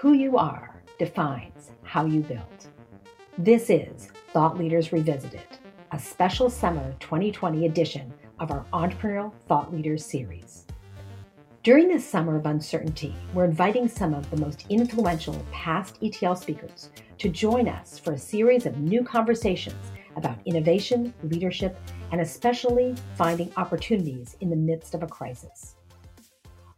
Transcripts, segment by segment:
Who you are defines how you build. This is Thought Leaders Revisited, a special summer 2020 edition of our Entrepreneurial Thought Leaders series. During this summer of uncertainty, we're inviting some of the most influential past ETL speakers to join us for a series of new conversations about innovation, leadership, and especially finding opportunities in the midst of a crisis.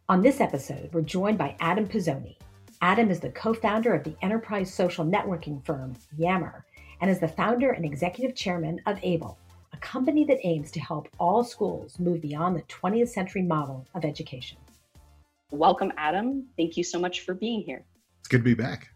On this episode, we're joined by Adam Pisoni. Adam is the co founder of the enterprise social networking firm Yammer and is the founder and executive chairman of Abl, a company that aims to help all schools move beyond the 20th century model of education. Welcome, Adam. Thank you so much for being here. It's good to be back.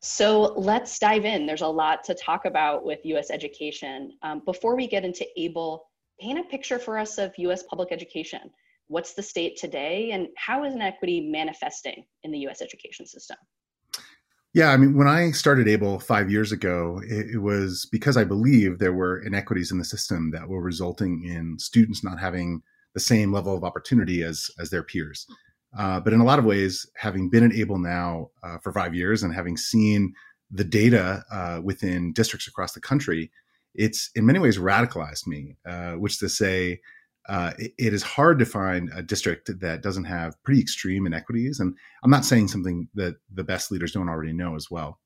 So let's dive in. There's a lot to talk about with US education. Um, before we get into Abl, paint a picture for us of US public education. What's the state today, and how is inequity manifesting in the US education system? Yeah, I mean, when I started Abl five years ago, it, it, was because I believed there were inequities in the system that were resulting in students not having the same level of opportunity as as their peers. Uh, but in a lot of ways, having been at Abl now uh, for five years and having seen the data uh, within districts across the country, it's in many ways radicalized me, uh, which to say, uh, it, it is hard to find a district that doesn't have pretty extreme inequities. And I'm not saying something that the best leaders don't already know as well.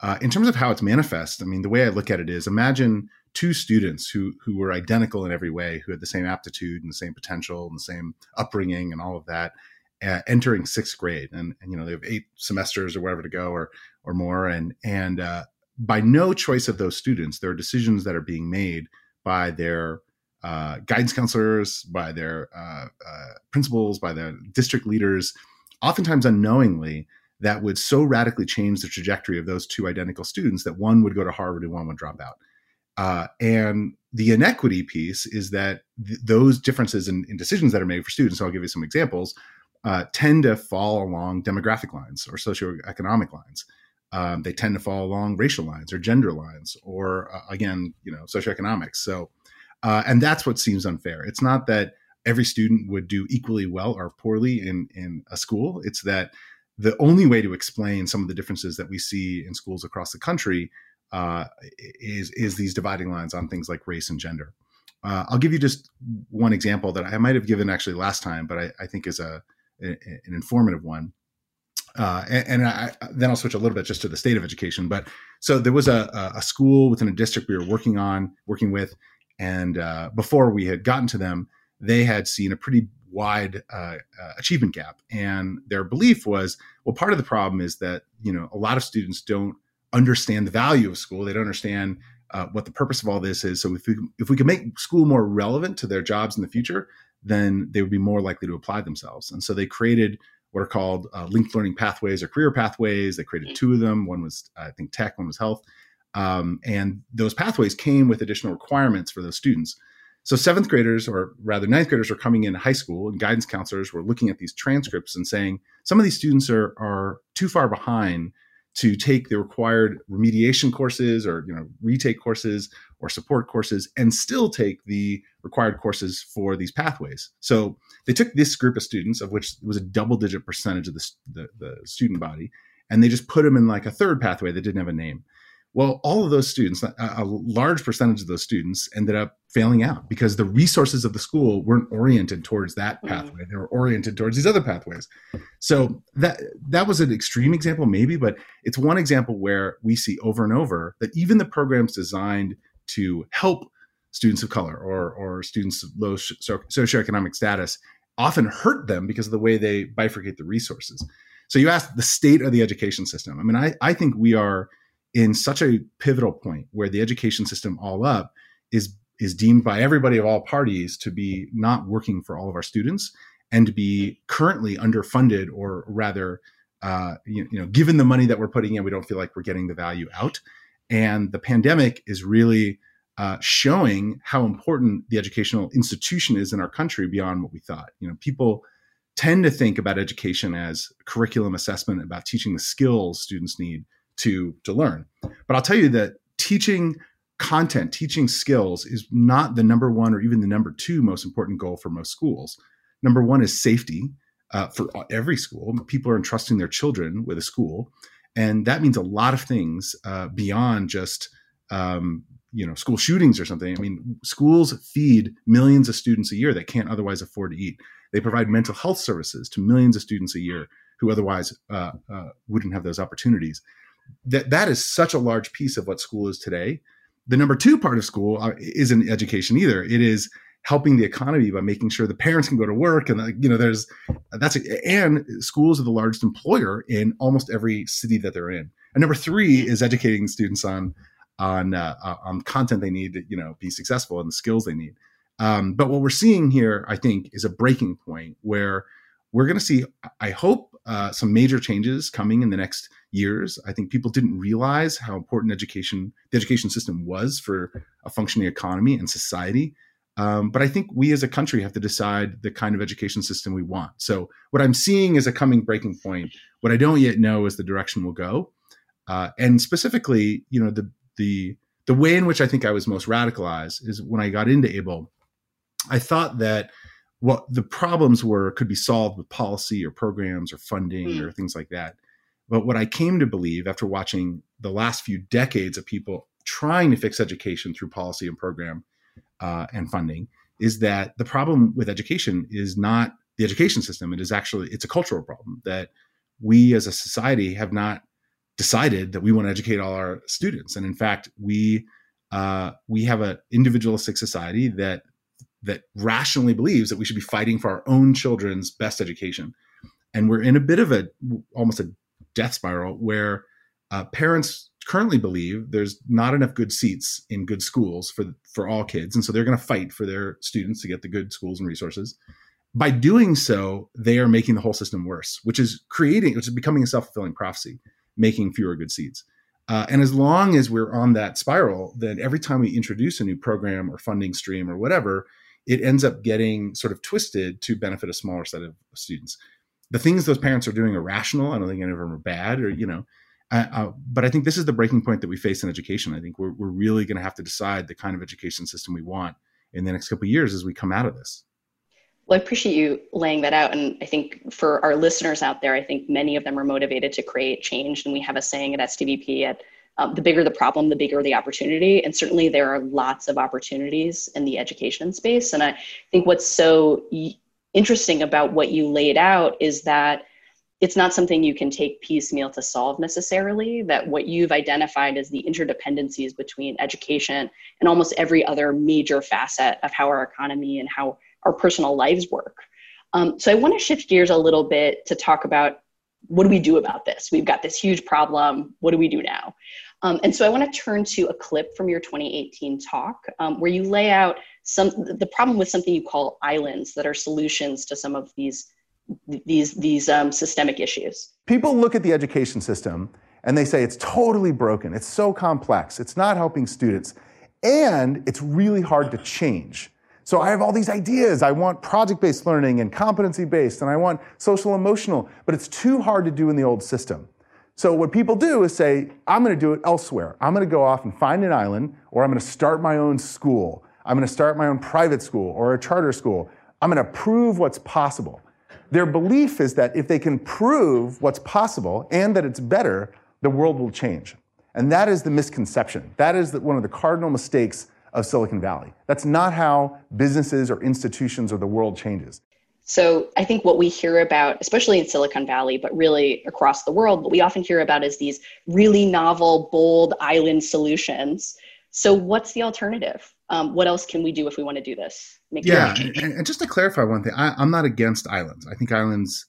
Uh, in terms of how it's manifest, I mean, the way I look at it is imagine two students who who were identical in every way, who had the same aptitude and the same potential and the same upbringing and all of that, uh, entering sixth grade, and, and you know they have eight semesters or whatever to go or or more, and and uh, by no choice of those students, there are decisions that are being made by their uh, guidance counselors, by their uh, uh, principals, by their district leaders, oftentimes unknowingly, that would so radically change the trajectory of those two identical students that one would go to Harvard and one would drop out. Uh, and the inequity piece is that th- those differences in, in, decisions that are made for students, so I'll give you some examples, uh, tend to fall along demographic lines or socioeconomic lines. Um, they tend to fall along racial lines or gender lines or, uh, again, you know, socioeconomics. So, uh, and that's what seems unfair. It's not that every student would do equally well or poorly in in a school. It's that the only way to explain some of the differences that we see in schools across the country uh, is is these dividing lines on things like race and gender. Uh, I'll give you just one example that I might have given actually last time, but I, I think is a an informative one. Uh, and, and I, then I'll switch a little bit just to the state of education. But so there was a, a school within a district we were working on, working with, and uh, before we had gotten to them, they had seen a pretty wide uh, uh, achievement gap, and their belief was, well, part of the problem is that you know a lot of students don't understand the value of school. They don't understand uh, what the purpose of all this is. So if we if we can make school more relevant to their jobs in the future, then they would be more likely to apply themselves. And so they created what are called uh, linked learning pathways or career pathways. They created two of them. One was, I think, tech, one was health. Um, and those pathways came with additional requirements for those students. So seventh graders, or rather ninth graders, were coming in high school, and guidance counselors were looking at these transcripts and saying some of these students are are too far behind to take the required remediation courses or you know retake courses or support courses and still take the required courses for these pathways so they took this group of students of which was a double digit percentage of the, the, the student body and they just put them in like a third pathway that didn't have a name well, all of those students, a, large percentage of those students ended up failing out because the resources of the school weren't oriented towards that mm. pathway. They were oriented towards these other pathways. So that that was an extreme example, maybe, but it's one example where we see over and over that even the programs designed to help students of color or or students of low socioeconomic status often hurt them because of the way they bifurcate the resources. So you asked the state of the education system. I mean, I, I think we are in such a pivotal point where the education system all up is is deemed by everybody of all parties to be not working for all of our students and to be currently underfunded or rather uh, you, you know given the money that we're putting in we don't feel like we're getting the value out. And the pandemic is really uh, showing how important the educational institution is in our country beyond what we thought. You know people tend to think about education as curriculum assessment about teaching the skills students need to to learn. But I'll tell you that teaching content, teaching skills is not the number one or even the number two most important goal for most schools. Number one is safety. uh, for every school. People are entrusting their children with a school, and that means a lot of things uh, beyond just um, you know school shootings or something. I mean, schools feed millions of students a year that can't otherwise afford to eat. They provide mental health services to millions of students a year who otherwise uh, uh, wouldn't have those opportunities. That that is such a large piece of what school is today. The number two part of school uh, isn't education either. It is helping the economy by making sure the parents can go to work and you know there's that's a, and schools are the largest employer in almost every city that they're in and number three is educating students on on uh, uh, on content they need to you know be successful and the skills they need um, but what we're seeing here i think is a breaking point where we're going to see i hope uh, some major changes coming in the next years i think people didn't realize how important education the education system was for a functioning economy and society um, but I think we as a country have to decide the kind of education system we want. So what I'm seeing is a coming breaking point. What I don't yet know is the direction we'll go. Uh, and specifically, you know, the the the way in which I think I was most radicalized is when I got into Abl. I thought that what the problems were could be solved with policy or programs or funding mm. or things like that. But what I came to believe after watching the last few decades of people trying to fix education through policy and program uh, and funding is that the problem with education is not the education system it is actually it's a cultural problem that we as a society have not decided that we want to educate all our students and in fact we uh, we have an individualistic society that that rationally believes that we should be fighting for our own children's best education. And we're in a bit of a almost a death spiral where uh, parents currently believe there's not enough good seats in good schools for for all kids. And so they're going to fight for their students to get the good schools and resources. By doing so they are making the whole system worse which is creating which is becoming a self-fulfilling prophecy making fewer good seats. Uh, and as long as we're on that spiral then every time we introduce a new program or funding stream or whatever it ends up getting sort of twisted to benefit a smaller set of students the things those parents are doing are rational i don't think any of them are bad or you know uh, uh, but I think this is the breaking point that we face in education. I think we're, we're really going to have to decide the kind of education system we want in the next couple of years as we come out of this. Well, I appreciate you laying that out. And I think for our listeners out there, I think many of them are motivated to create change. And we have a saying at STVP at um, the bigger the problem, the bigger the opportunity. And certainly there are lots of opportunities in the education space. And I think what's so interesting about what you laid out is that it's not something you can take piecemeal to solve necessarily that what you've identified as the interdependencies between education and almost every other major facet of how our economy and how our personal lives work um, so i want to shift gears a little bit to talk about what do we do about this we've got this huge problem what do we do now um, and so i want to turn to a clip from your 2018 talk um, where you lay out some the problem with something you call islands that are solutions to some of these these these um, systemic issues. People look at the education system and they say it's totally broken. It's so complex. It's not helping students, and it's really hard to change. So I have all these ideas. I want project-based learning and competency-based, and I want social emotional, but it's too hard to do in the old system. So what people do is say, I'm going to do it elsewhere. I'm going to go off and find an island, or I'm going to start my own school. I'm going to start my own private school or a charter school. I'm going to prove what's possible. Their belief is that if they can prove what's possible and that it's better, the world will change. And that is the misconception. That is the, one of the cardinal mistakes of Silicon Valley. That's not how businesses or institutions or the world changes. So I think what we hear about, especially in Silicon Valley, but really across the world, what we often hear about is these really novel, bold island solutions. So what's the alternative? um, what else can we do if we want to do this? Make yeah, and, and, just to clarify one thing, I, am not against islands. I think islands,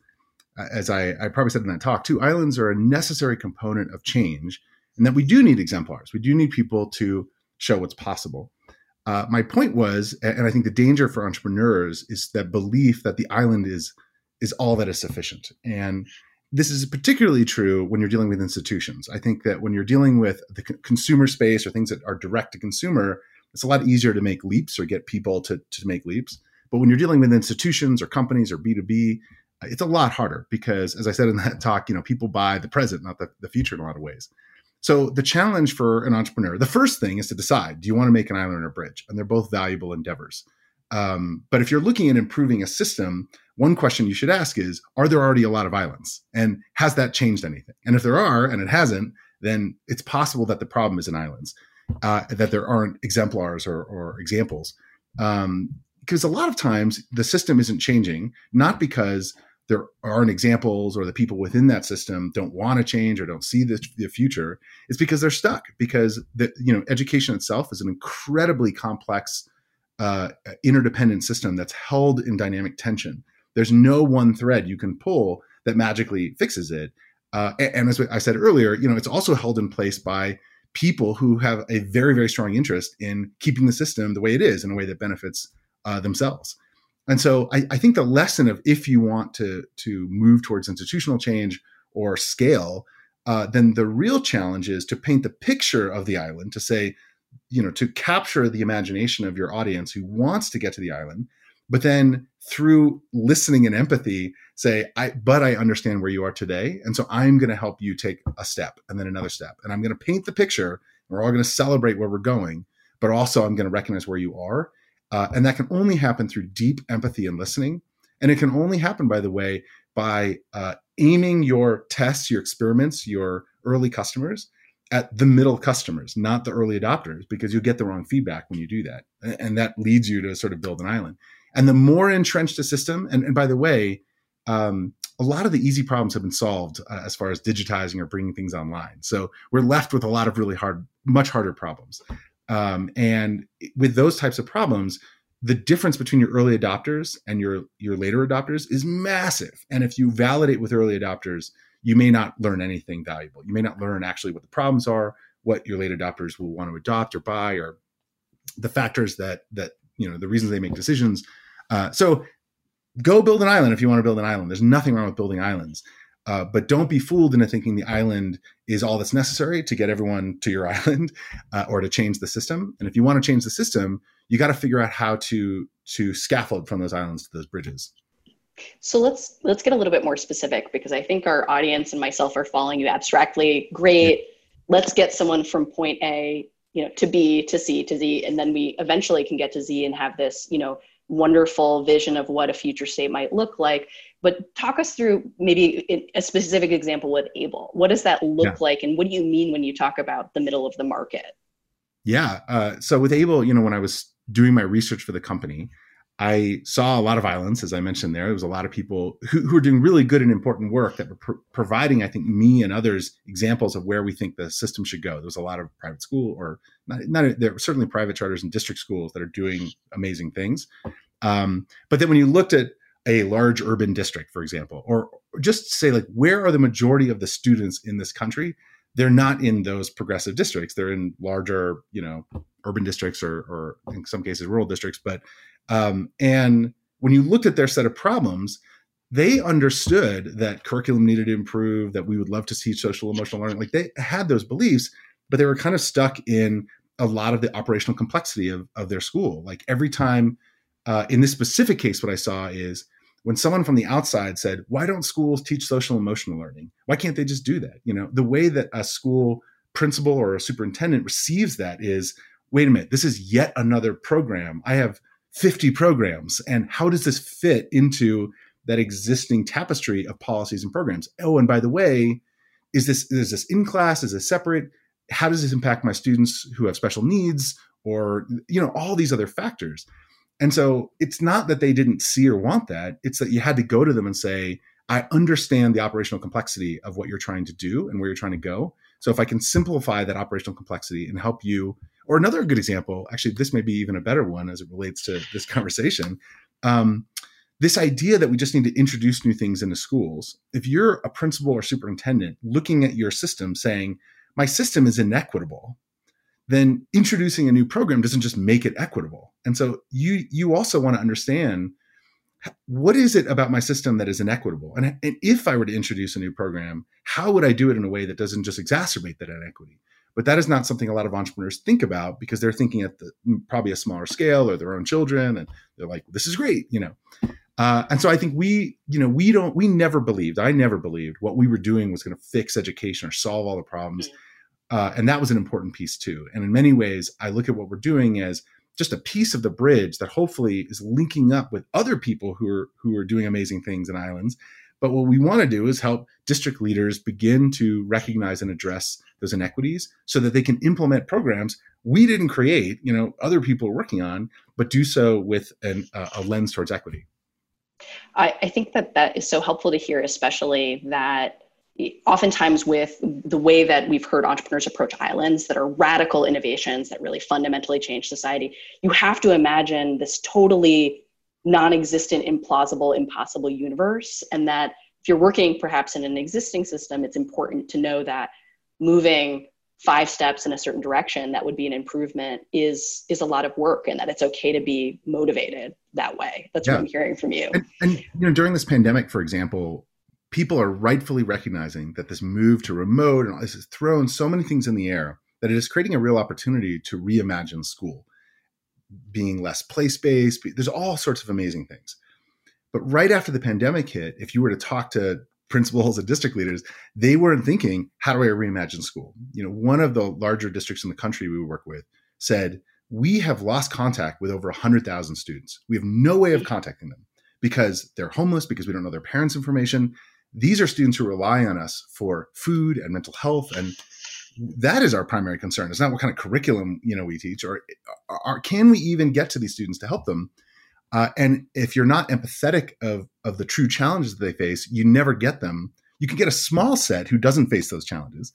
uh, as I, I probably said in that talk too, islands are a necessary component of change, and that we do need exemplars. We do need people to show what's possible. Uh, my point was, and I think the danger for entrepreneurs is that belief that the island is is all that is sufficient, and this is particularly true when you're dealing with institutions. I think that when you're dealing with the consumer space or things that are direct to consumer, it's a lot easier to make leaps or get people to, to make leaps. But when you're dealing with institutions or companies or B2B, it's a lot harder because, as I said in that talk, you know, people buy the present, not the, the future in a lot of ways. So the challenge for an entrepreneur, the first thing is to decide, do you want to make an island or a bridge? And they're both valuable endeavors. Um, but if you're looking at improving a system, one question you should ask is Are there already a lot of islands? And has that changed anything? And if there are, and it hasn't, then it's possible that the problem is in islands, uh, that there aren't exemplars or, or examples. Um, because a lot of times the system isn't changing, not because there aren't examples or the people within that system don't want to change or don't see the, the future. It's because they're stuck because the, you know education itself is an incredibly complex uh, interdependent system that's held in dynamic tension. There's no one thread you can pull that magically fixes it. Uh, and, and as I said earlier, you know, it's also held in place by people who have a very, very strong interest in keeping the system the way it is in a way that benefits uh, themselves. And so I, I, think the lesson of if you want to to move towards institutional change or scale, uh, then the real challenge is to paint the picture of the island to say, you know, to capture the imagination of your audience who wants to get to the island, but then through listening and empathy, say, I but I understand where you are today. And so I'm going to help you take a step and then another step. And I'm going to paint the picture. We're all going to celebrate where we're going, but also I'm going to recognize where you are uh, and that can only happen through deep empathy and listening. And it can only happen, by the way, by uh, aiming your tests, your experiments, your early customers at the middle customers, not the early adopters, because you get the wrong feedback when you do that. And that leads you to sort of build an island. And the more entrenched a system, and, and by the way, um, a lot of the easy problems have been solved uh, as far as digitizing or bringing things online. So we're left with a lot of really hard, much harder problems. Um, and with those types of problems, the difference between your early adopters and your your later adopters is massive. And if you validate with early adopters, you may not learn anything valuable. You may not learn actually what the problems are, what your late adopters will want to adopt or buy, or the factors that that you know the reasons they make decisions. Uh, so go build an island if you want to build an island. There's nothing wrong with building islands. Uh, but don't be fooled into thinking the island is all that's necessary to get everyone to your island uh, or to change the system. And if you want to change the system, you got to figure out how to to scaffold from those islands to those bridges. So let's let's get a little bit more specific because I think our audience and myself are following you abstractly. Great. Yeah. Let's get someone from point A, you know, to B to C to Z, and then we eventually can get to Z and have this, you know, wonderful vision of what a future state might look like. But talk us through maybe a specific example with Abl. What does that look yeah. like, and what do you mean when you talk about the middle of the market? Yeah. Uh, so with Abl, you know, when I was doing my research for the company, I saw a lot of islands, as I mentioned there. There was a lot of people who, who were doing really good and important work that were pr- providing, I think, me and others examples of where we think the system should go. There was a lot of private school, or not, not there were certainly private charters and district schools that are doing amazing things. Um, but then when you looked at a large urban district, for example, or just say like, where are the majority of the students in this country? They're not in those progressive districts. They're in larger, you know, urban districts or, or in some cases rural districts. But um, and when you looked at their set of problems, they understood that curriculum needed to improve, that we would love to see social emotional learning. Like they had those beliefs, but they were kind of stuck in a lot of the operational complexity of, of their school. Like every time, uh, in this specific case, what I saw is when someone from the outside said, "Why don't schools teach social emotional learning? Why can't they just do that?" You know, the way that a school principal or a superintendent receives that is, "Wait a minute, this is yet another program. I have." 50 programs. And how does this fit into that existing tapestry of policies and programs? Oh and by the way is this is this in class? Is this separate? How does this impact my students who have special needs or you know all these other factors? And so it's not that they didn't see or want that. It's that you had to go to them and say i understand the operational complexity of what you're trying to do and where you're trying to go. So if i can simplify that operational complexity and help you or another good example, actually, this may be even a better one as it relates to this conversation. Um, this idea that we just need to introduce new things into schools. If you're a principal or superintendent looking at your system saying, my system is inequitable, then introducing a new program doesn't just make it equitable. And so you you also want to understand what is it about my system that is inequitable? And, and if I were to introduce a new program, how would I do it in a way that doesn't just exacerbate that inequity? But that is not something a lot of entrepreneurs think about because they're thinking at the probably a smaller scale or their own children, and they're like, "This is great," you know. Uh, and so I think we, you know, we don't, we never believed, I never believed what we were doing was going to fix education or solve all the problems. Uh, and that was an important piece too. And in many ways, I look at what we're doing as just a piece of the bridge that hopefully is linking up with other people who are who are doing amazing things in islands. But what we want to do is help district leaders begin to recognize and address those inequities so that they can implement programs we didn't create, you know, other people are working on, but do so with an, uh, a lens towards equity. I, I think that that is so helpful to hear, especially that oftentimes with the way that we've heard entrepreneurs approach islands that are radical innovations that really fundamentally change society you have to imagine this totally non-existent implausible impossible universe and that if you're working perhaps in an existing system it's important to know that moving five steps in a certain direction that would be an improvement is is a lot of work and that it's okay to be motivated that way. That's yeah. what i'm hearing from you. And, and you know during this pandemic for example people are rightfully recognizing that this move to remote and this has thrown so many things in the air that it is creating a real opportunity to reimagine school, being less place based. There's all sorts of amazing things. But right after the pandemic hit, if you were to talk to principals and district leaders, they weren't thinking, how do I reimagine school? You know, one of the larger districts in the country we work with said, we have lost contact with over 100,000 students. We have no way of hmm. contacting them because they're homeless, because we don't know their parents' information, these are students who rely on us for food and mental health and that is our primary concern. It's not what kind of curriculum you know we teach or, or can we even get to these students to help them? Uh, and if you're not empathetic of of the true challenges that they face you never get them. You can get a small set who doesn't face those challenges.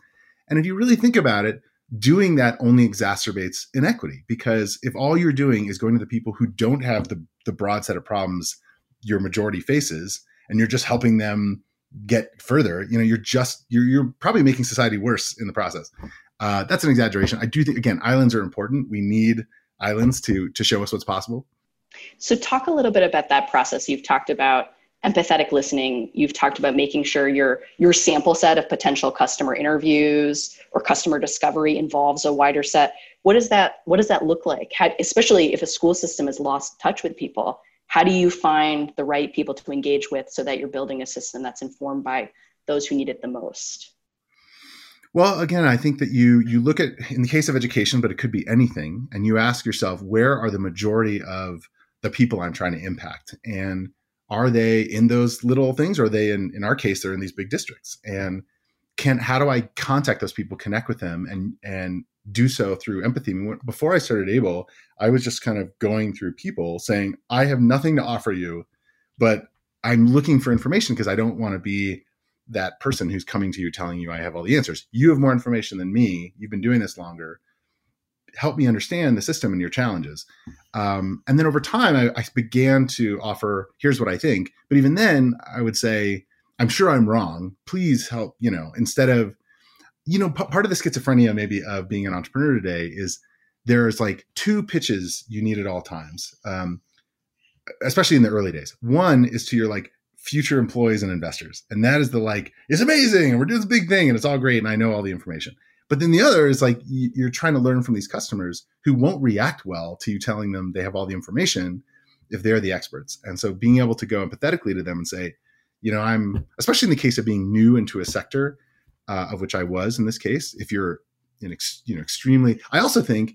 And if you really think about it doing that only exacerbates inequity because if all you're doing is going to the people who don't have the, the broad set of problems your majority faces and you're just helping them get further, you know, you're just you're you're probably making society worse in the process. Uh, that's an exaggeration. I do think again, islands are important. We need islands to to show us what's possible. So talk a little bit about that process. You've talked about empathetic listening. You've talked about making sure your your sample set of potential customer interviews or customer discovery involves a wider set. What does that what does that look like? How, especially if a school system has lost touch with people how do you find the right people to engage with so that you're building a system that's informed by those who need it the most? Well again i think that you you look at in the case of education but it could be anything and you ask yourself where are the majority of the people i'm trying to impact? And are they in those little things or are they in in our case they're in these big districts? And can how do i contact those people connect with them and and do so through empathy. Before I started Abl, I was just kind of going through people saying, I have nothing to offer you, but I'm looking for information because I don't want to be that person who's coming to you telling you I have all the answers. You have more information than me. You've been doing this longer. Help me understand the system and your challenges. Um, and then over time, I, I began to offer, here's what I think. But even then, I would say, I'm sure I'm wrong. Please help, you know, instead of you know, p- part of the schizophrenia maybe of being an entrepreneur today is there's like two pitches you need at all times, um, especially in the early days. One is to your like future employees and investors, and that is the like it's amazing and we're doing this big thing and it's all great and I know all the information. But then the other is like you're trying to learn from these customers who won't react well to you telling them they have all the information if they're the experts. And so being able to go empathetically to them and say, you know, I'm especially in the case of being new into a sector uh, of which I was in this case. If you're in ex, you know extremely, I also think,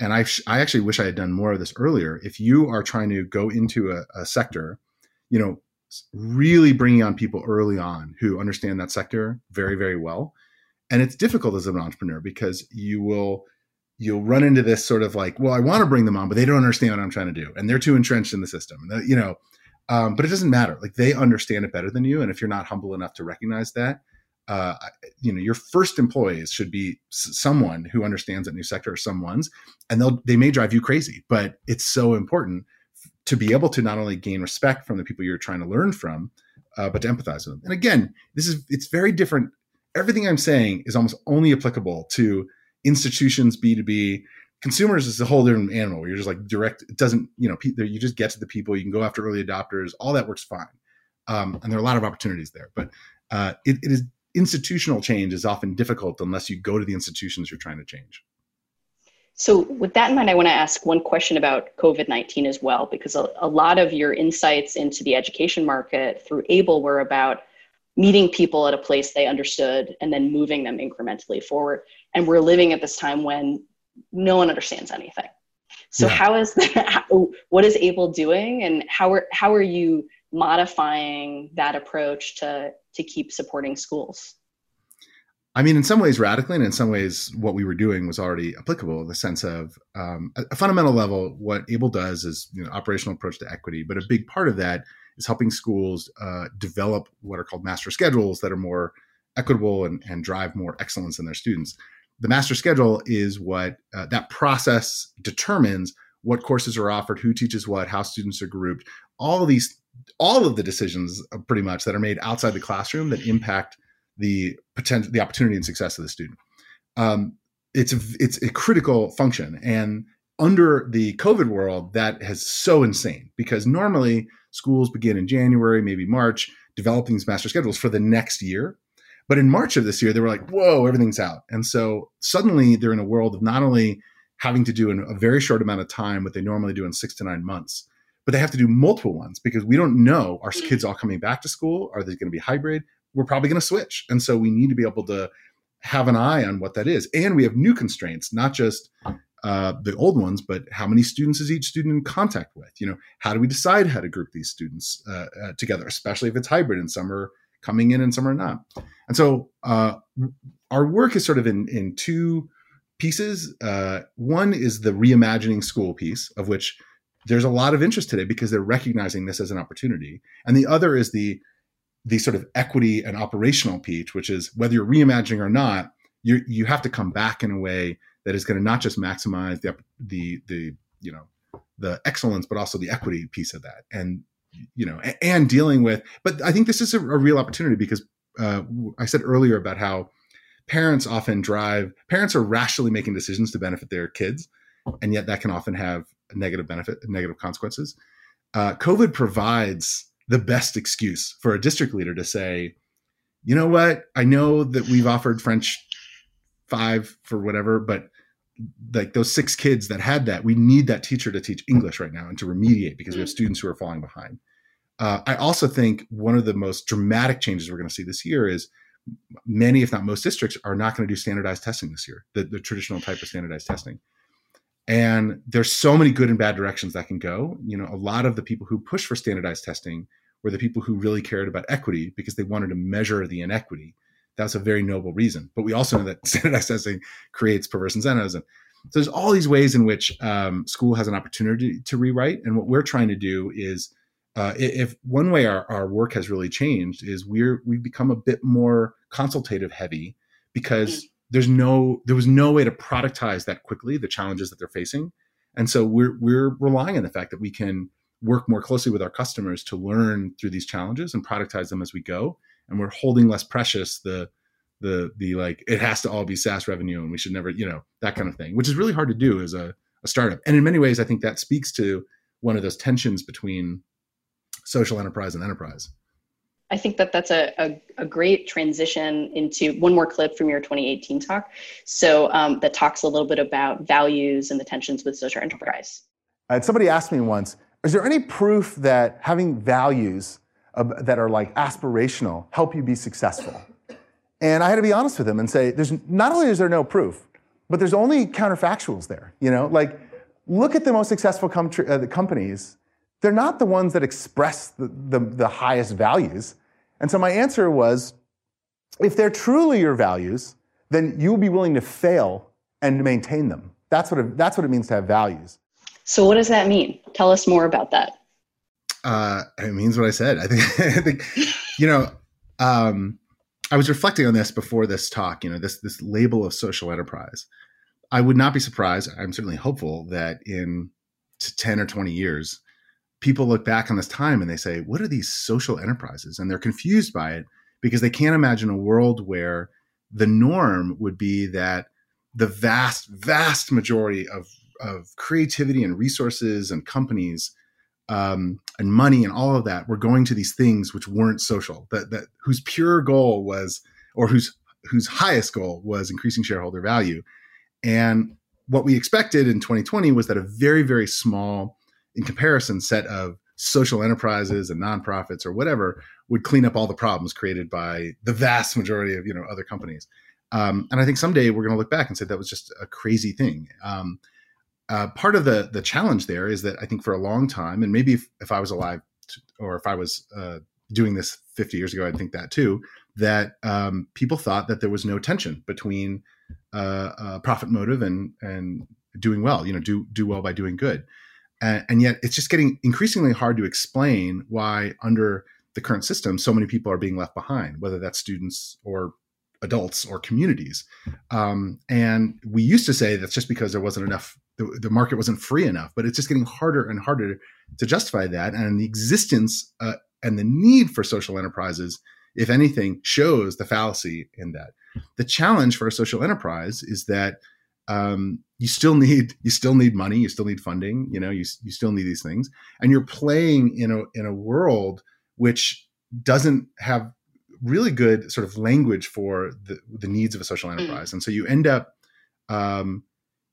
and I I actually wish I had done more of this earlier. If you are trying to go into a, a sector, you know, really bringing on people early on who understand that sector very very well, and it's difficult as an entrepreneur because you will you'll run into this sort of like, well, I want to bring them on, but they don't understand what I'm trying to do, and they're too entrenched in the system. You know, um, but it doesn't matter. Like they understand it better than you, and if you're not humble enough to recognize that, uh, you know your first employees should be someone who understands that new sector or someone's and they'll they may drive you crazy but it's so important to be able to not only gain respect from the people you're trying to learn from uh, but to empathize with them. And again this is it's very different. Everything i'm saying is almost only applicable to institutions b2b consumers is a whole different animal. You're just like direct it doesn't you know you just get to the people you can go after early adopters all that works fine. Um, and there are a lot of opportunities there but uh, it, it is institutional change is often difficult unless you go to the institutions you're trying to change. So, with that in mind, I want to ask one question about COVID 19 as well, because a, a, lot of your insights into the education market through Abl were about meeting people at a place they understood and then moving them incrementally forward. And we're living at this time when no one understands anything. So yeah. how is that? What is Abl doing, and how are how are you modifying that approach to to keep supporting schools? I mean, in some ways radically, and in some ways, what we were doing was already applicable. In the sense of um, a, fundamental level, what Abl does is you know operational approach to equity, but a big part of that is helping schools uh, develop what are called master schedules that are more equitable and, and drive more excellence in their students. The master schedule is what uh, that process determines what courses are offered, who teaches what, how students are grouped, all these, all of the decisions uh, pretty much that are made outside the classroom that impact the potential, the opportunity and success of the student. Um, it's a, it's a critical function, and under the COVID world, that has so insane because normally schools begin in January, maybe March, developing these master schedules for the next year. But in March of this year, they were like, "Whoa, everything's out," and so suddenly they're in a world of not only having to do in a very short amount of time what they normally do in six to nine months, but they have to do multiple ones because we don't know are kids all coming back to school? Are they going to be hybrid? we're probably going to switch. And so we need to be able to have an eye on what that is. And we have new constraints, not just uh, the old ones, but how many students is each student in contact with? You know, how do we decide how to group these students uh, uh, together, especially if it's hybrid and some are coming in and some are not? And so uh, our work is sort of in in two pieces. Uh, one is the reimagining school piece, of which there's a lot of interest today because they're recognizing this as an opportunity, and the other is the the sort of equity and operational piece, which is whether you're reimagining or not, you you have to come back in a way that is going to not just maximize the the the you know the excellence, but also the equity piece of that, and you know, and, and dealing with. But I think this is a, a real opportunity because uh, I said earlier about how parents often drive. Parents are rationally making decisions to benefit their kids, and yet that can often have negative benefit, negative consequences. Uh, COVID provides the best excuse for a district leader to say, you know what? I know that we've offered French five for whatever, but like those six kids that had that, we need that teacher to teach English right now and to remediate because we have mm. students who are falling behind. Uh, I also think one of the most dramatic changes we're going to see this year is many, if not most districts, are not going to do standardized testing this year, the, the traditional type of standardized testing and there's so many good and bad directions that can go. You know a lot of the people who push for standardized testing were the people who really cared about equity because they wanted to measure the inequity. That's a very noble reason. But we also know that standardized testing creates perverse incentives and so there's all these ways in which um, school has an opportunity to rewrite. And what we're trying to do is uh, if one way our, our work has really changed is we're we've become a bit more consultative heavy because mm there's no there was no way to productize that quickly the challenges that they're facing. And so we're we're relying on the fact that we can work more closely with our customers to learn through these challenges and productize them as we go. And we're holding less precious the the the like it has to all be SaaS revenue and we should never you know that kind of thing which is really hard to do as a, a startup. And in many ways I think that speaks to one of those tensions between social enterprise and enterprise I think that that's a, a, a, great transition into one more clip from your 2018 talk. So um, that talks a little bit about values and the tensions with social enterprise. Uh, somebody asked me once, is there any proof that having values uh, that are like aspirational help you be successful? And I had to be honest with them and say, there's not only is there no proof, but there's only counterfactuals there. You know, like look at the most successful com- uh, the companies they're not the ones that express the, the, the highest values. And so my answer was if they're truly your values, then you'll be willing to fail and maintain them. That's what it, that's what it means to have values. So, what does that mean? Tell us more about that. Uh, it means what I said. I think, I think you know, um, I was reflecting on this before this talk. You know, this this label of social enterprise. I would not be surprised. I'm certainly hopeful that in ten or twenty years, people look back on this time and they say, what are these social enterprises? And they're confused by it because they can't imagine a world where the norm would be that the vast, vast majority of, of creativity and resources and companies um, and money and all of that were going to these things which weren't social, that, that whose pure goal was, or whose whose highest goal was increasing shareholder value. And what we expected in 2020 was that a very, very small in comparison set of social enterprises and nonprofits or whatever would clean up all the problems created by the vast majority of you know other companies. Um, and I think someday we're going to look back and say that was just a crazy thing. Um, uh, part of the the challenge there is that I think for a long time, and maybe if, if I was alive to, or if I was uh, doing this 50 years ago, I'd think that too. That um, people thought that there was no tension between uh, profit motive and and doing well. You know, do do well by doing good, and, and yet it's just getting increasingly hard to explain why under the current system so many people are being left behind, whether that's students or adults or communities. Um, and we used to say that's just because there wasn't enough, the, the, market wasn't free enough, but it's just getting harder and harder to justify that. And the existence uh, and the need for social enterprises, if anything, shows the fallacy in that. The challenge for a social enterprise is that um, you still need you still need money, you still need funding, you know, you you still need these things, and you're playing in a in a world which doesn't have really good sort of language for the, the needs of a social mm. enterprise. Mm. And so you end up um,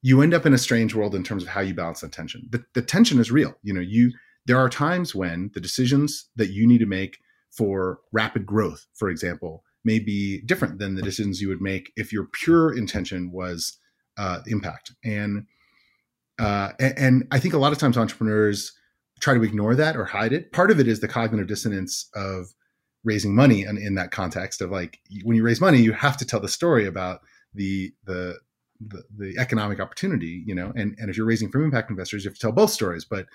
you end up in a strange world in terms of how you balance the tension. The, the tension is real. You know, you there are times when the decisions that you need to make for rapid growth, for example, may be different than the decisions you would make if your pure intention was uh, impact. And, uh, and I think a lot of times entrepreneurs try to ignore that or hide it. Part of it is the cognitive dissonance of raising money and in that context of like when you raise money you have to tell the story about the the the, the economic opportunity you know and and if you're raising from impact investors you have to tell both stories but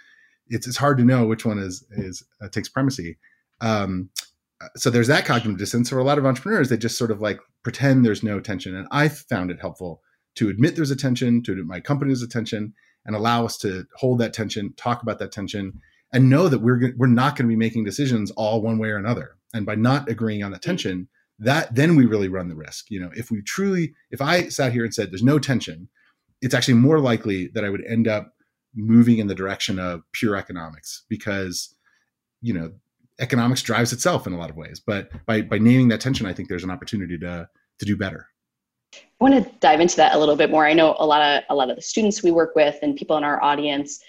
it's it's hard to know which one is is uh, takes primacy um, so there's that cognitive dissonance for a lot of entrepreneurs they just sort of like pretend there's no tension and i found it helpful to admit there's a tension to admit my company's attention and allow us to hold that tension talk about that tension and know that we're we're not going to be making decisions all one way or another. And by not agreeing on the mm. tension that then we really run the risk. You know if we truly if i sat here and said there's no tension it's actually more likely that i would end up moving in the direction of pure economics because you know economics drives itself in a lot of ways. But by by naming that tension i think there's an opportunity to to do better I want to dive into that a little bit more. I know a lot of a lot of the students we work with and people in our audience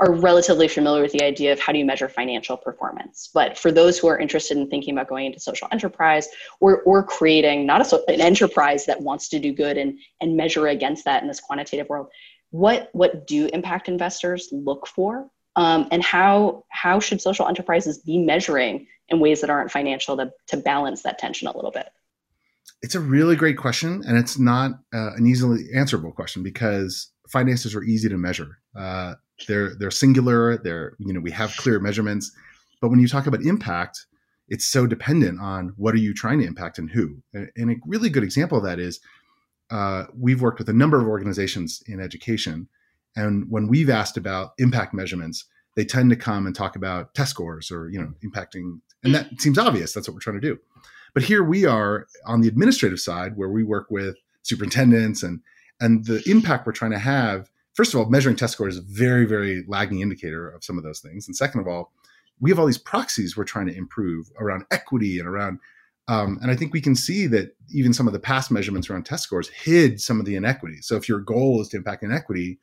are relatively familiar with the idea of how do you measure financial performance. But for those who are interested in thinking about going into social enterprise or, or creating not a, an enterprise that wants to do good and, and measure against that in this quantitative world, what, what do impact investors look for? Um, and how, how should social enterprises be measuring in ways that aren't financial to, to balance that tension a little bit? It's a really great question, and it's not uh, an easily answerable question because finances are easy to measure. Uh, they're they're singular. They're you know we have clear measurements, but when you talk about impact, it's so dependent on what are you trying to impact and who. And a really good example of that is uh, we've worked with a number of organizations in education, and when we've asked about impact measurements, they tend to come and talk about test scores or you know impacting, and that seems obvious. That's what we're trying to do. But here we are on the administrative side where we work with superintendents and and the impact we're trying to have first of all, measuring test scores is a very, very lagging indicator of some of those things. And second of all, we have all these proxies we're trying to improve around equity and around, um, and I think we can see that even some of the past measurements around test scores hid some of the inequities. So if your goal is to impact inequity,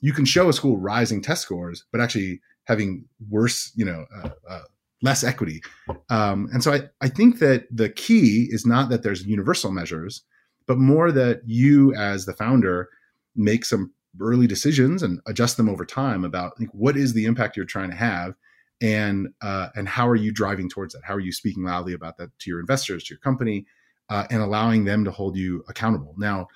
you can show a school rising test scores, but actually having worse, you know, uh, uh, less equity. Um, and so I, I think that the key is not that there's universal measures, but more that you as the founder make some early decisions and adjust them over time about like, what is the impact you're trying to have and uh, and how are you driving towards that? How are you speaking loudly about that to your investors to your company uh, and allowing them to hold you accountable? Now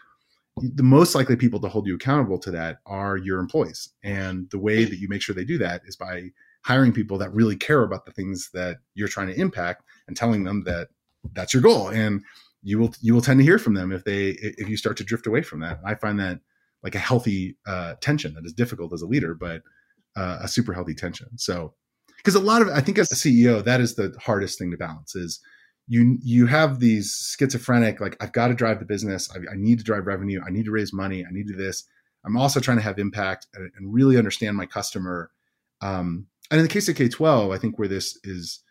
the most likely people to hold you accountable to that are your employees. And the way that you make sure they do that is by hiring people that really care about the things that you're trying to impact and telling them that that's your goal and you will you will tend to hear from them if they if you start to drift away from that i find that like a healthy uh, tension that is difficult as a leader, but uh, a super healthy tension. So, because a lot of I think as a CEO, that is the hardest thing to balance is you you have these schizophrenic like I've got to drive the business, I, I need to drive revenue, I need to raise money, I need to do this. I'm also trying to have impact and, and really understand my customer. Um, and in the case of K12, I think where this is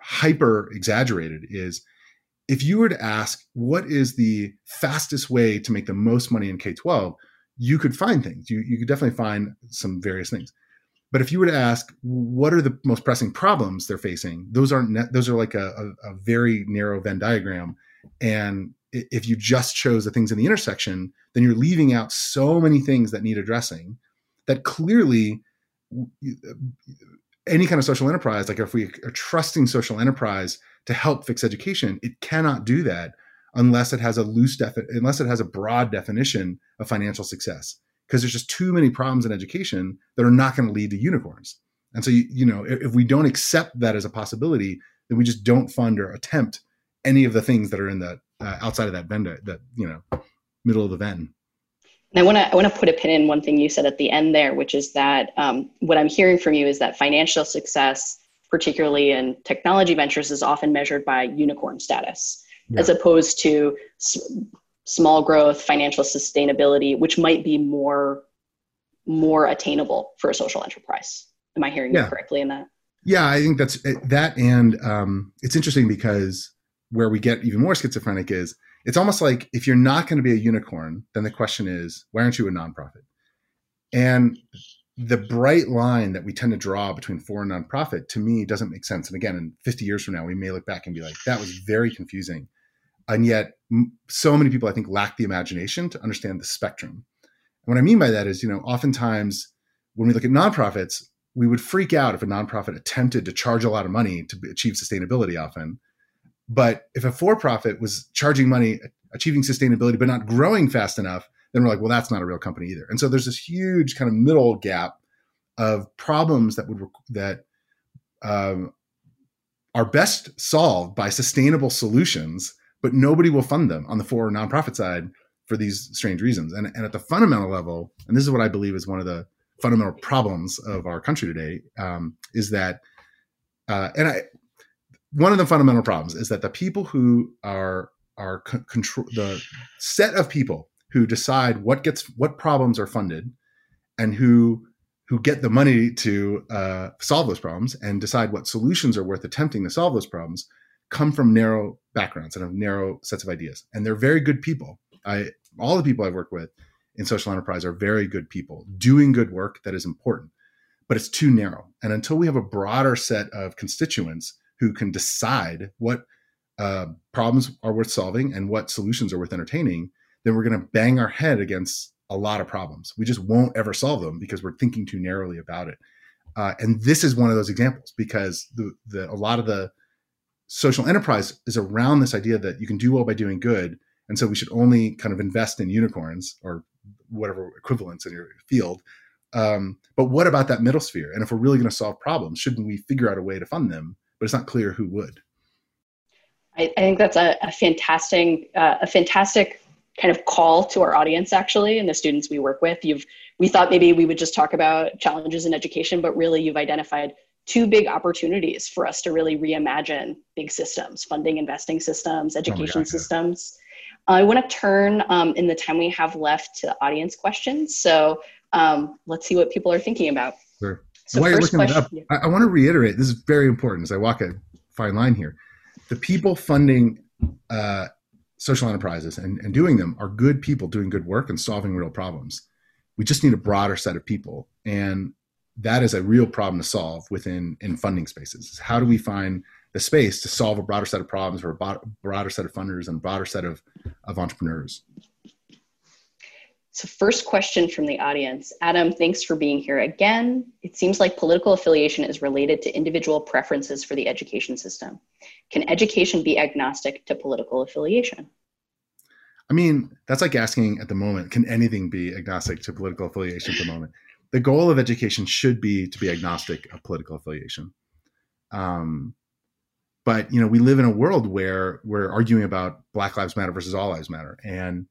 hyper exaggerated is if you were to ask what is the fastest way to make the most money in K12, you could find things. You, you could definitely find some various things. But if you were to ask what are the most pressing problems they're facing, those aren't ne- those are like a, a, a, very narrow Venn diagram. And if you just chose the things in the intersection, then you're leaving out so many things that need addressing. that clearly any kind of social enterprise, like if we are trusting social enterprise to help fix education, it cannot do that unless it has a loose defi- unless it has a broad definition of financial success. Because there's just too many problems in education that are not going to lead to unicorns. And so, you, you know, if, if we don't accept that as a possibility, then we just don't fund or attempt any of the things that are in the uh, outside of that Venn, that you know, middle of the Venn. And I want to I want to put a pin in one thing you said at the end there, which is that um, what I'm hearing from you is that financial success, particularly in technology ventures, is often measured by unicorn status, yeah. as opposed to s- small growth, financial sustainability, which might be more more attainable for a social enterprise. Am I hearing yeah. you correctly in that? Yeah, I think that's that, and um, it's interesting because where we get even more schizophrenic is it's almost like if you're not going to be a unicorn, then the question is, why aren't you a nonprofit? And the bright line that we tend to draw between for and nonprofit to me doesn't make sense. And again, in 50 years from now, we may look back and be like, that was very confusing. And yet, so many people, I think, lack the imagination to understand the spectrum. And what I mean by that is, you know, oftentimes when we look at nonprofits, we would freak out if a nonprofit attempted to charge a lot of money to achieve sustainability often but if a for profit was charging money, achieving sustainability, but not growing fast enough, then we're like, well, that's not a real company either. And so there's this huge kind of middle gap of problems that would that um, are best solved by sustainable solutions, but nobody will fund them on the for nonprofit side for these strange reasons. And, and at the fundamental level, and this is what I believe is one of the fundamental problems of our country today, um, is that, uh, and I one of the fundamental problems is that the people who are are control the set of people who decide what gets what problems are funded and who who get the money to uh, solve those problems and decide what solutions are worth attempting to solve those problems come from narrow backgrounds and have narrow sets of ideas. And they're very good people. I all the people i've worked with in social enterprise are very good people doing good work that is important but it's too narrow. And until we have a broader set of constituents who can decide what uh, problems are worth solving and what solutions are worth entertaining, then we're going to bang our head against a lot of problems. We just won't ever solve them because we're thinking too narrowly about it. Uh, and this is one of those examples because the, the, a lot of the social enterprise is around this idea that you can do well by doing good. And so we should only kind of invest in unicorns or whatever equivalents in your field. Um, but what about that middle sphere? And if we're really going to solve problems, shouldn't we figure out a way to fund them but it's not clear who would. I, I think that's a, a fantastic, uh, a fantastic kind of call to our audience actually and the students we work with you've we thought maybe we would just talk about challenges in education but really you've identified two big opportunities for us to really reimagine big systems funding investing systems oh education oh God, systems yeah. i want to turn um, in the time we have left to audience questions so um, let's see what people are thinking about. So While you're looking question, up, I, I want to reiterate this is very important as I walk a fine line here. The people funding uh, social enterprises and, and doing them are good people doing good work and solving real problems. We just need a broader set of people. And that is a real problem to solve within in funding spaces. How do we find the space to solve a broader set of problems for a broader set of funders and a broader set of, of entrepreneurs? So, first question from the audience Adam, thanks for being here again. It seems like political affiliation is related to individual preferences for the education system. Can education be agnostic to political affiliation? I mean, that's like asking at the moment can anything be agnostic to political affiliation at the moment? The goal of education should be to be agnostic of political affiliation. Um, but you know, we live in a world where we're arguing about Black Lives Matter versus All Lives Matter, and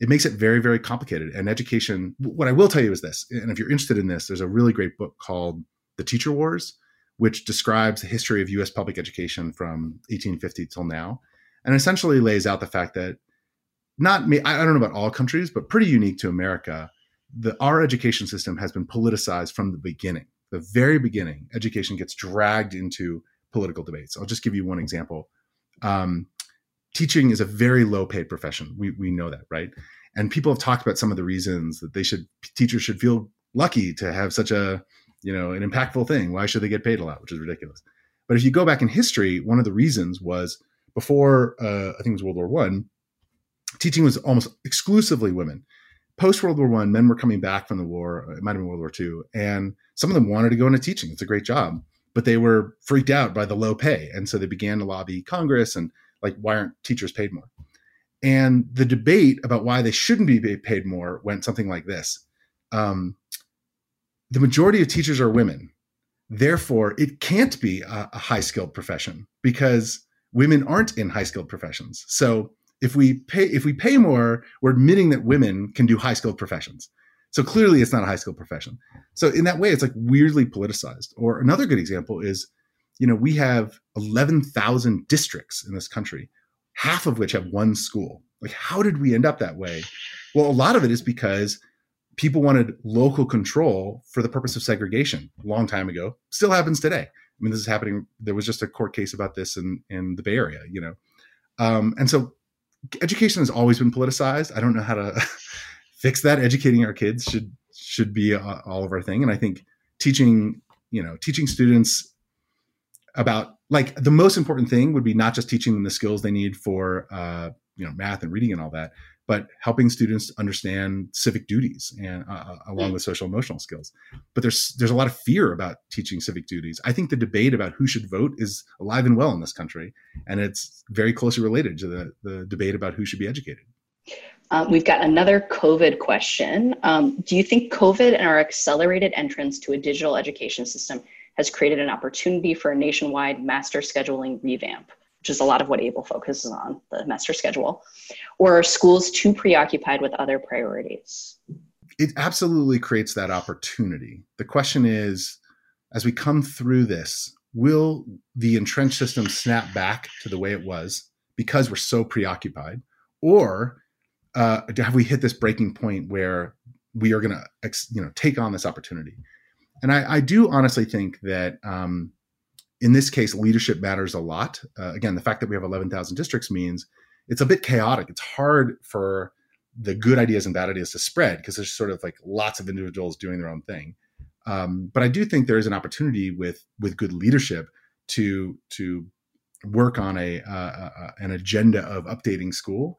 it makes it very, very complicated. And education, what I will tell you is this, and if you're interested in this, there's a really great book called The Teacher Wars, which describes the history of US public education from 1850 till now, and essentially lays out the fact that not me, I don't know about all countries, but pretty unique to America, the our education system has been politicized from the beginning. The very beginning, education gets dragged into political debates. I'll just give you one example. Um, teaching is a very low paid profession. We, we know that, right? And people have talked about some of the reasons that they should teachers should feel lucky to have such a you know an impactful thing. Why should they get paid a lot? Which is ridiculous. But if you go back in history, one of the reasons was before uh, I think it was World War One, teaching was almost exclusively women. post World War One, men were coming back from the war. It might have been World War Two, and some of them wanted to go into teaching. It's a great job, but they were freaked out by the low pay, and so they began to lobby Congress and like, why aren't teachers paid more? And the debate about why they shouldn't be paid more went something like this: um, the majority of teachers are women, therefore it can't be a, a high skilled profession because women aren't in high skilled professions. So if we pay if we pay more, we're admitting that women can do high skilled professions. So clearly it's not a high skilled profession. So in that way, it's like weirdly politicized. Or another good example is, you know, we have 11,000 districts in this country, half of which have one school. Like, how did we end up that way? Well, a lot of it is because people wanted local control for the purpose of segregation a long time ago. Still happens today. I mean, this is happening. There was just a court case about this in, in the Bay Area, you know. Um, and so education has always been politicized. I don't know how to fix that. Educating our kids should should be all of our thing, and I think teaching you know teaching students about like the most important thing would be not just teaching them the skills they need for uh, you know math and reading and all that, but helping students understand civic duties and uh, uh along with social emotional skills. But there's there's a lot of fear about teaching civic duties. I think the debate about who should vote is alive and well in this country, and it's very closely related to the the debate about who should be educated. Um, we've got another COVID question. Um, do you think COVID and our accelerated entrance to a digital education system has created an opportunity for a nationwide master scheduling revamp? which is a lot of what Abl focuses on, the master schedule? Or are schools too preoccupied with other priorities? It absolutely creates that opportunity. The question is, as we come through this, will the entrenched system snap back to the way it was because we're so preoccupied? Or uh, have we hit this breaking point where we are going to you know take on this opportunity and I, I do honestly think that um, in this case, leadership matters a lot. Uh, again, the fact that we have 11,000 districts means it's a bit chaotic. It's hard for the good ideas and bad ideas to spread because there's sort of like lots of individuals doing their own thing. Um, but I do think there is an opportunity with with good leadership to to work on a uh, uh, an agenda of updating school.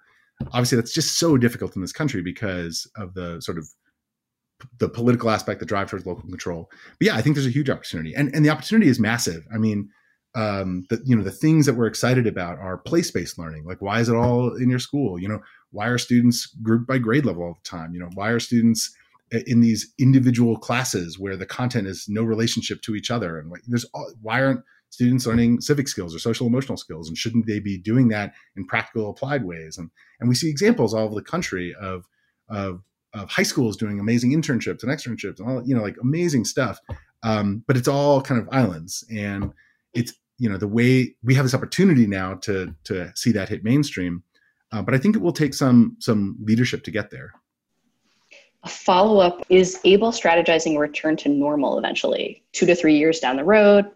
Obviously, that's just so difficult in this country because of the sort of the political aspect, the drive towards local control. But yeah, I think there's a huge opportunity, and and the opportunity is massive. I mean, um, the you know the things that we're excited about are place based learning. Like, why is it all in your school? You know, why are students grouped by grade level all the time? You know, why are students in these individual classes where the content is no relationship to each other? And there's why aren't students learning civic skills or social emotional skills? And shouldn't they be doing that in practical, applied ways? And and we see examples all over the country of of of high schools doing amazing internships and externships and all you know like amazing stuff um, but it's all kind of islands and it's you know the way we have this opportunity now to to see that hit mainstream uh, but i think it will take some some leadership to get there a follow-up is Abl strategizing a return to normal eventually two to three years down the road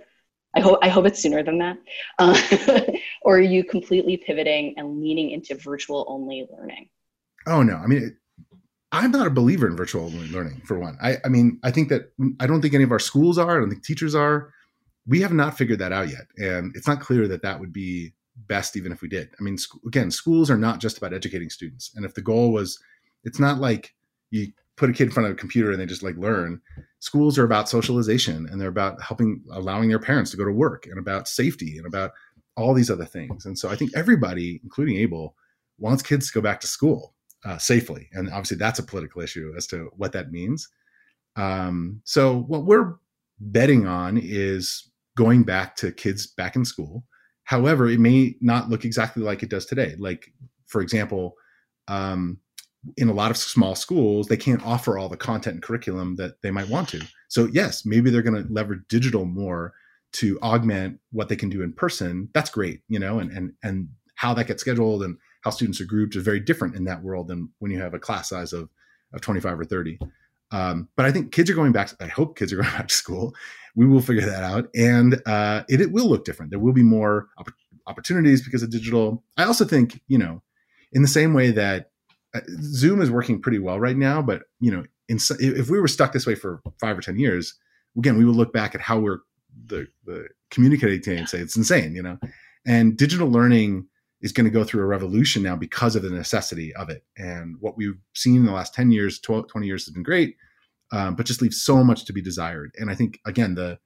I hope I hope it's sooner than that. Uh, or are you completely pivoting and leaning into virtual only learning? Oh no! I mean, I'm not a believer in virtual learning for one. I, I mean, I think that I don't think any of our schools are. I don't think teachers are. We have not figured that out yet, and it's not clear that that would be best, even if we did. I mean, sc- again, schools are not just about educating students, and if the goal was, it's not like you put a kid in front of a computer and they just like learn. Schools are about socialization, and they're about helping, allowing their parents to go to work, and about safety, and about all these other things. And so, I think everybody, including Abl, wants kids to go back to school uh, safely. And obviously, that's a political issue as to what that means. Um, so, what we're betting on is going back to kids back in school. However, it may not look exactly like it does today. Like, for example, um, in a lot of small schools, they can't offer all the content and curriculum that they might want to. So, yes, maybe they're going to leverage digital more to augment what they can do in person. That's great, you know, and and and how that gets scheduled and how students are grouped is very different in that world than when you have a class size of, of 25 or 30. Um, but I think kids are going back. To, I hope kids are going back to school. We will figure that out, and uh, it, it will look different. There will be more opp- opportunities because of digital. I also think you know, in the same way that uh, Zoom is working pretty well right now, but you know, in, if we were stuck this way for five or ten years, again, we would look back at how we're the, the communicating today and say it's insane, you know. And digital learning is going to go through a revolution now because of the necessity of it. And what we've seen in the last 10 years, 12, 20 years has been great, um, but just leaves so much to be desired. And I think, again, the,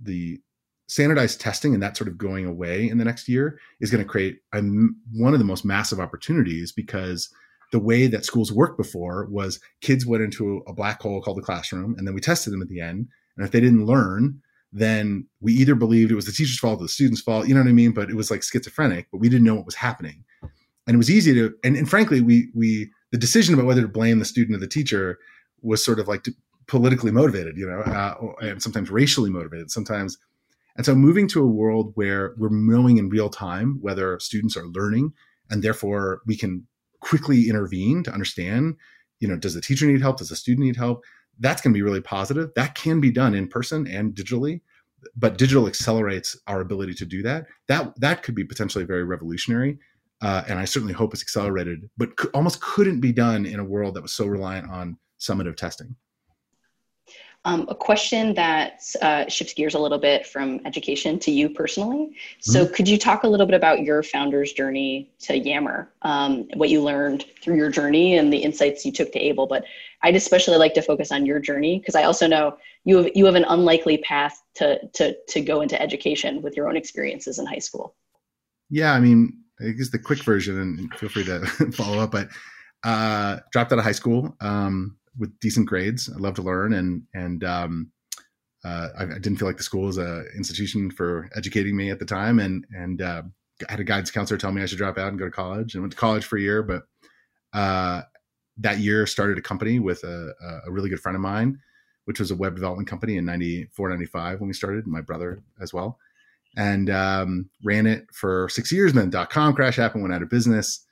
the standardized testing and that sort of going away in the next year is going to create a, one of the most massive opportunities because the way that schools worked before was kids went into a black hole called the classroom and then we tested them at the end. And if they didn't learn, then we either believed it was the teacher's fault or the student's fault, you know what I mean? But it was like schizophrenic, but we didn't know what was happening. And it was easy to, and, and frankly, we, we, the decision about whether to blame the student or the teacher was sort of like politically motivated, you know, uh, and sometimes racially motivated, sometimes. And so moving to a world where we're knowing in real time whether students are learning and therefore we can quickly intervene to understand, you know, does the teacher need help? Does the student need help? That's going to be really positive. That can be done in person and digitally, but digital accelerates our ability to do that. That that could be potentially very revolutionary, uh, and I certainly hope it's accelerated. But almost couldn't be done in a world that was so reliant on summative testing. Um, a question that uh, shifts gears a little bit from education to you personally. So, mm-hmm. could you talk a little bit about your founder's journey to Yammer, um, what you learned through your journey, and the insights you took to Abl? But I'd especially like to focus on your journey because I also know you have you have an unlikely path to to to go into education with your own experiences in high school. Yeah, I mean, I guess the quick version, and feel free to follow up. But uh, dropped out of high school. Um, with decent grades. I love to learn, and and um, uh, I, I, didn't feel like the school was a institution for educating me at the time, and and uh, I had a guidance counselor tell me I should drop out and go to college, and went to college for a year. But uh, that year, started a company with a, a really good friend of mine, which was a web development company in 94, 95 when we started. My brother as well, and um, ran it for six years. And then dot com crash happened, went out of business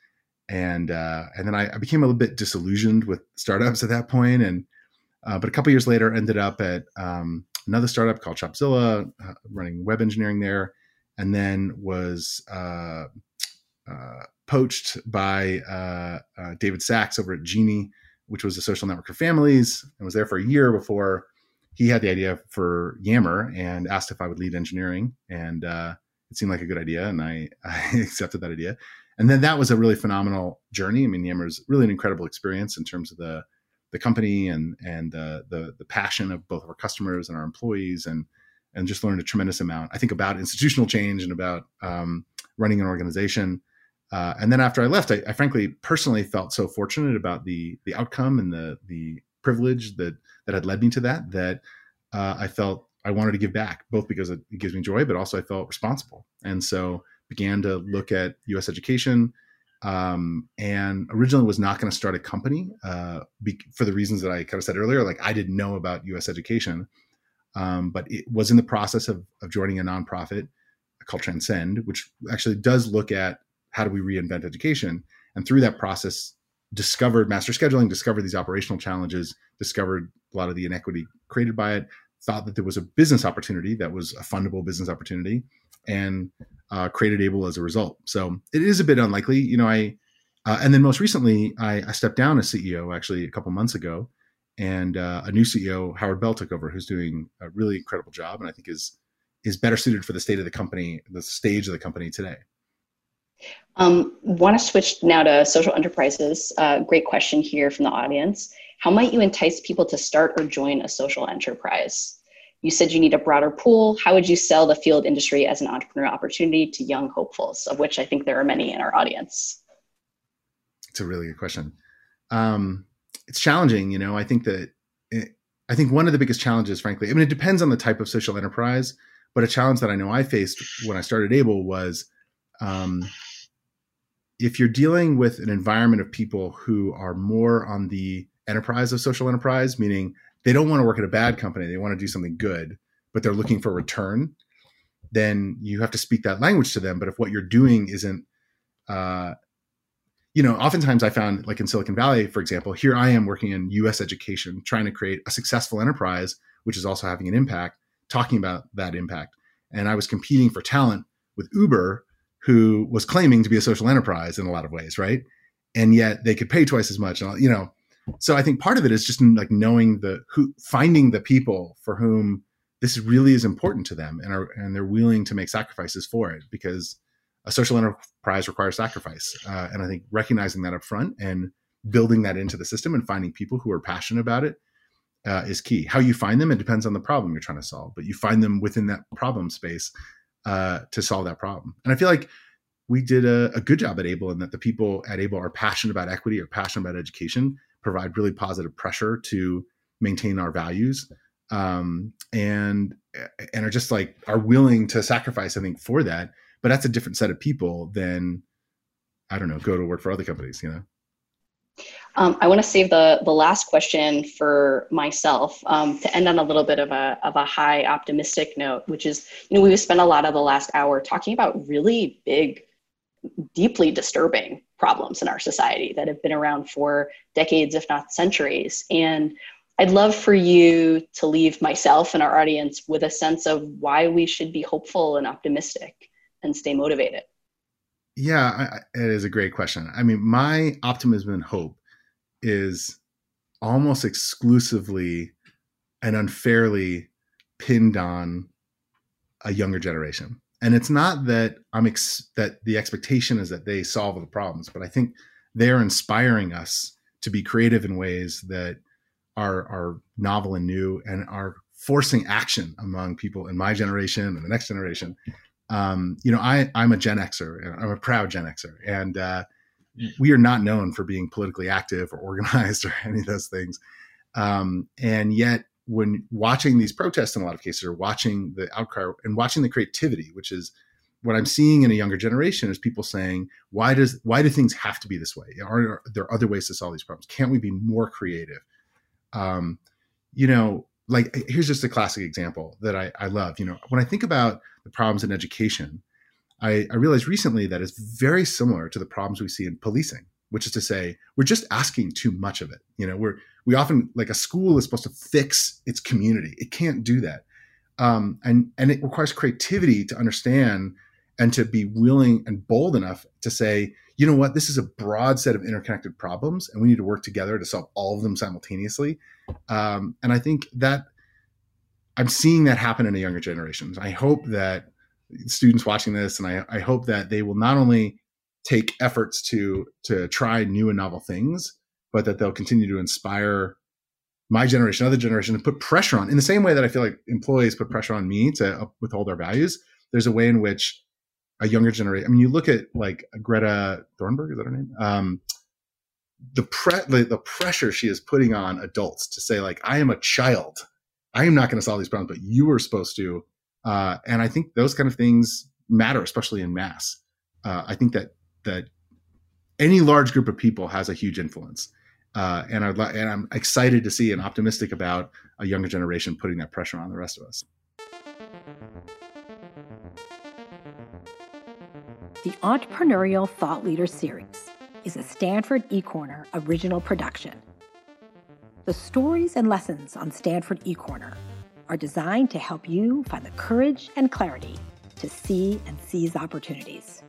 and uh, and then I, I, became a little bit disillusioned with startups at that point. and uh, but a couple years later, ended up at um, another startup called Shopzilla, uh, running web engineering there, and then was uh, uh, poached by uh, David Sacks over at Geni, which was a social network for families, and was there for a year before he had the idea for Yammer and asked if I would lead engineering, and it seemed like a good idea, and I, I accepted that idea and then that was a really phenomenal journey. I mean, Yammer is really an incredible experience in terms of the the company and and the the, the passion of both of our customers and our employees, and and just learned a tremendous amount. I think about institutional change and about um, running an organization. Uh, and then after I left, I, I, frankly personally felt so fortunate about the the outcome and the the privilege that that had led me to that that uh, I felt I wanted to give back, both because it, it gives me joy, but also I felt responsible. And so began to look at U.S. education, um, and originally was not going to start a company uh, be, for the reasons that I kind of said earlier. Like I didn't know about U.S. education, um, but it was in the process of, of joining a nonprofit called Transcend, which actually does look at how do we reinvent education, and through that process, discovered master scheduling, discovered these operational challenges, discovered a lot of the inequity created by it, thought that there was a business opportunity that was a fundable business opportunity, and uh, created Abl as a result. So it is a bit unlikely, you know. I uh, and then most recently, I, I, stepped down as CEO actually a couple months ago, and uh, a new CEO Howard Bell took over, who's doing a really incredible job, and I think is is better suited for the state of the company, the stage of the company today. Um, Want to switch now to social enterprises? Uh, great question here from the audience. How might you entice people to start or join a social enterprise? You said you need a broader pool. How would you sell the field industry as an entrepreneurial opportunity to young hopefuls, of which I think there are many in our audience? It's a really good question. Um, it's challenging, you know. I think that it, I think one of the biggest challenges, frankly, I mean, it depends on the type of social enterprise, but a challenge that I know I faced when I started Abl was um, if you're dealing with an environment of people who are more on the enterprise of social enterprise, meaning they don't want to work at a bad company they want to do something good but they're looking for return then you have to speak that language to them. But if what you're doing isn't uh, you know oftentimes i found like in silicon valley for example here i am working in us education trying to create a successful enterprise which is also having an impact talking about that impact. And i was competing for talent with uber who was claiming to be a social enterprise in a lot of ways right? And yet they could pay twice as much and you know so I think part of it is just like knowing the who finding the people for whom this really is important to them and are and they're willing to make sacrifices for it because a social enterprise requires sacrifice. Uh, and I think recognizing that up front and building that into the system and finding people who are passionate about it uh, is key. How you find them, it depends on the problem you're trying to solve, but you find them within that problem space uh, to solve that problem. And I feel like we did a, a, good job at Abl in that the people at Abl are passionate about equity, are passionate about education, provide really positive pressure to maintain our values, um, and and are just like are willing to sacrifice, I think, for that. But that's a different set of people than I don't know, go to work for other companies, you know. Um, I want to save the the last question for myself um, to end on a little bit of a of a high optimistic note, which is you know we've spent a lot of the last hour talking about really big, deeply disturbing problems in our society that have been around for decades, if not centuries, and I'd love for you to leave myself and our audience with a sense of why we should be hopeful and optimistic and stay motivated. Yeah, I, it is a great question. I mean, my optimism and hope is almost exclusively and unfairly pinned on a younger generation. And it's not that I'm ex- that the expectation is that they solve the problems, but I think they're inspiring us to be creative in ways that are are novel and new and are forcing action among people in my generation and the next generation um, you know, I I'm a Gen Xer. I'm a proud Gen Xer, and uh, we are not known for being politically active or organized or any of those things. Um, and yet, when watching these protests, in a lot of cases, or watching the outcry and watching the creativity, which is what I'm seeing in a younger generation, is people saying, "Why does why do things have to be this way? Are, there other ways to solve these problems? Can't we be more creative?" Um, you know, like here's just a classic example that I, I love. You know, when I think about the problems in education, I, I realized recently that it's very similar to the problems we see in policing, which is to say, we're just asking too much of it. You know, we're we often like a school is supposed to fix its community. It can't do that, um, and and it requires creativity to understand and to be willing and bold enough to say, you know what, this is a broad set of interconnected problems, and we need to work together to solve all of them simultaneously. Um, and I think that I'm seeing that happen in the younger generations. I hope that students watching this, and I, I hope that they will not only take efforts to to try new and novel things, but that they'll continue to inspire my generation, other generation, and put pressure on. In the same way that I feel like employees put pressure on me to withhold our values, there's a way in which a younger generation. I mean, you look at like Greta Thunberg, is that her name? Um, the pre the, the pressure she is putting on adults to say like, I am a child I am not going to solve these problems, but you are supposed to. Uh, and I think those kind of things matter, especially in mass. Uh, I think that that any large group of people has a huge influence, uh, and I and I'm excited to see and optimistic about a younger generation putting that pressure on the rest of us. The Entrepreneurial Thought Leader Series is a Stanford eCorner original production the stories and lessons on Stanford eCorner are designed to help you find the courage and clarity to see and seize opportunities.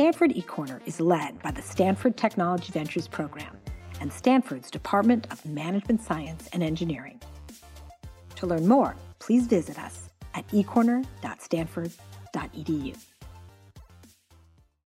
Stanford eCorner is led by the Stanford Technology Ventures Program and Stanford's Department of Management Science and Engineering. To learn more, please visit us at ecorner.stanford.edu.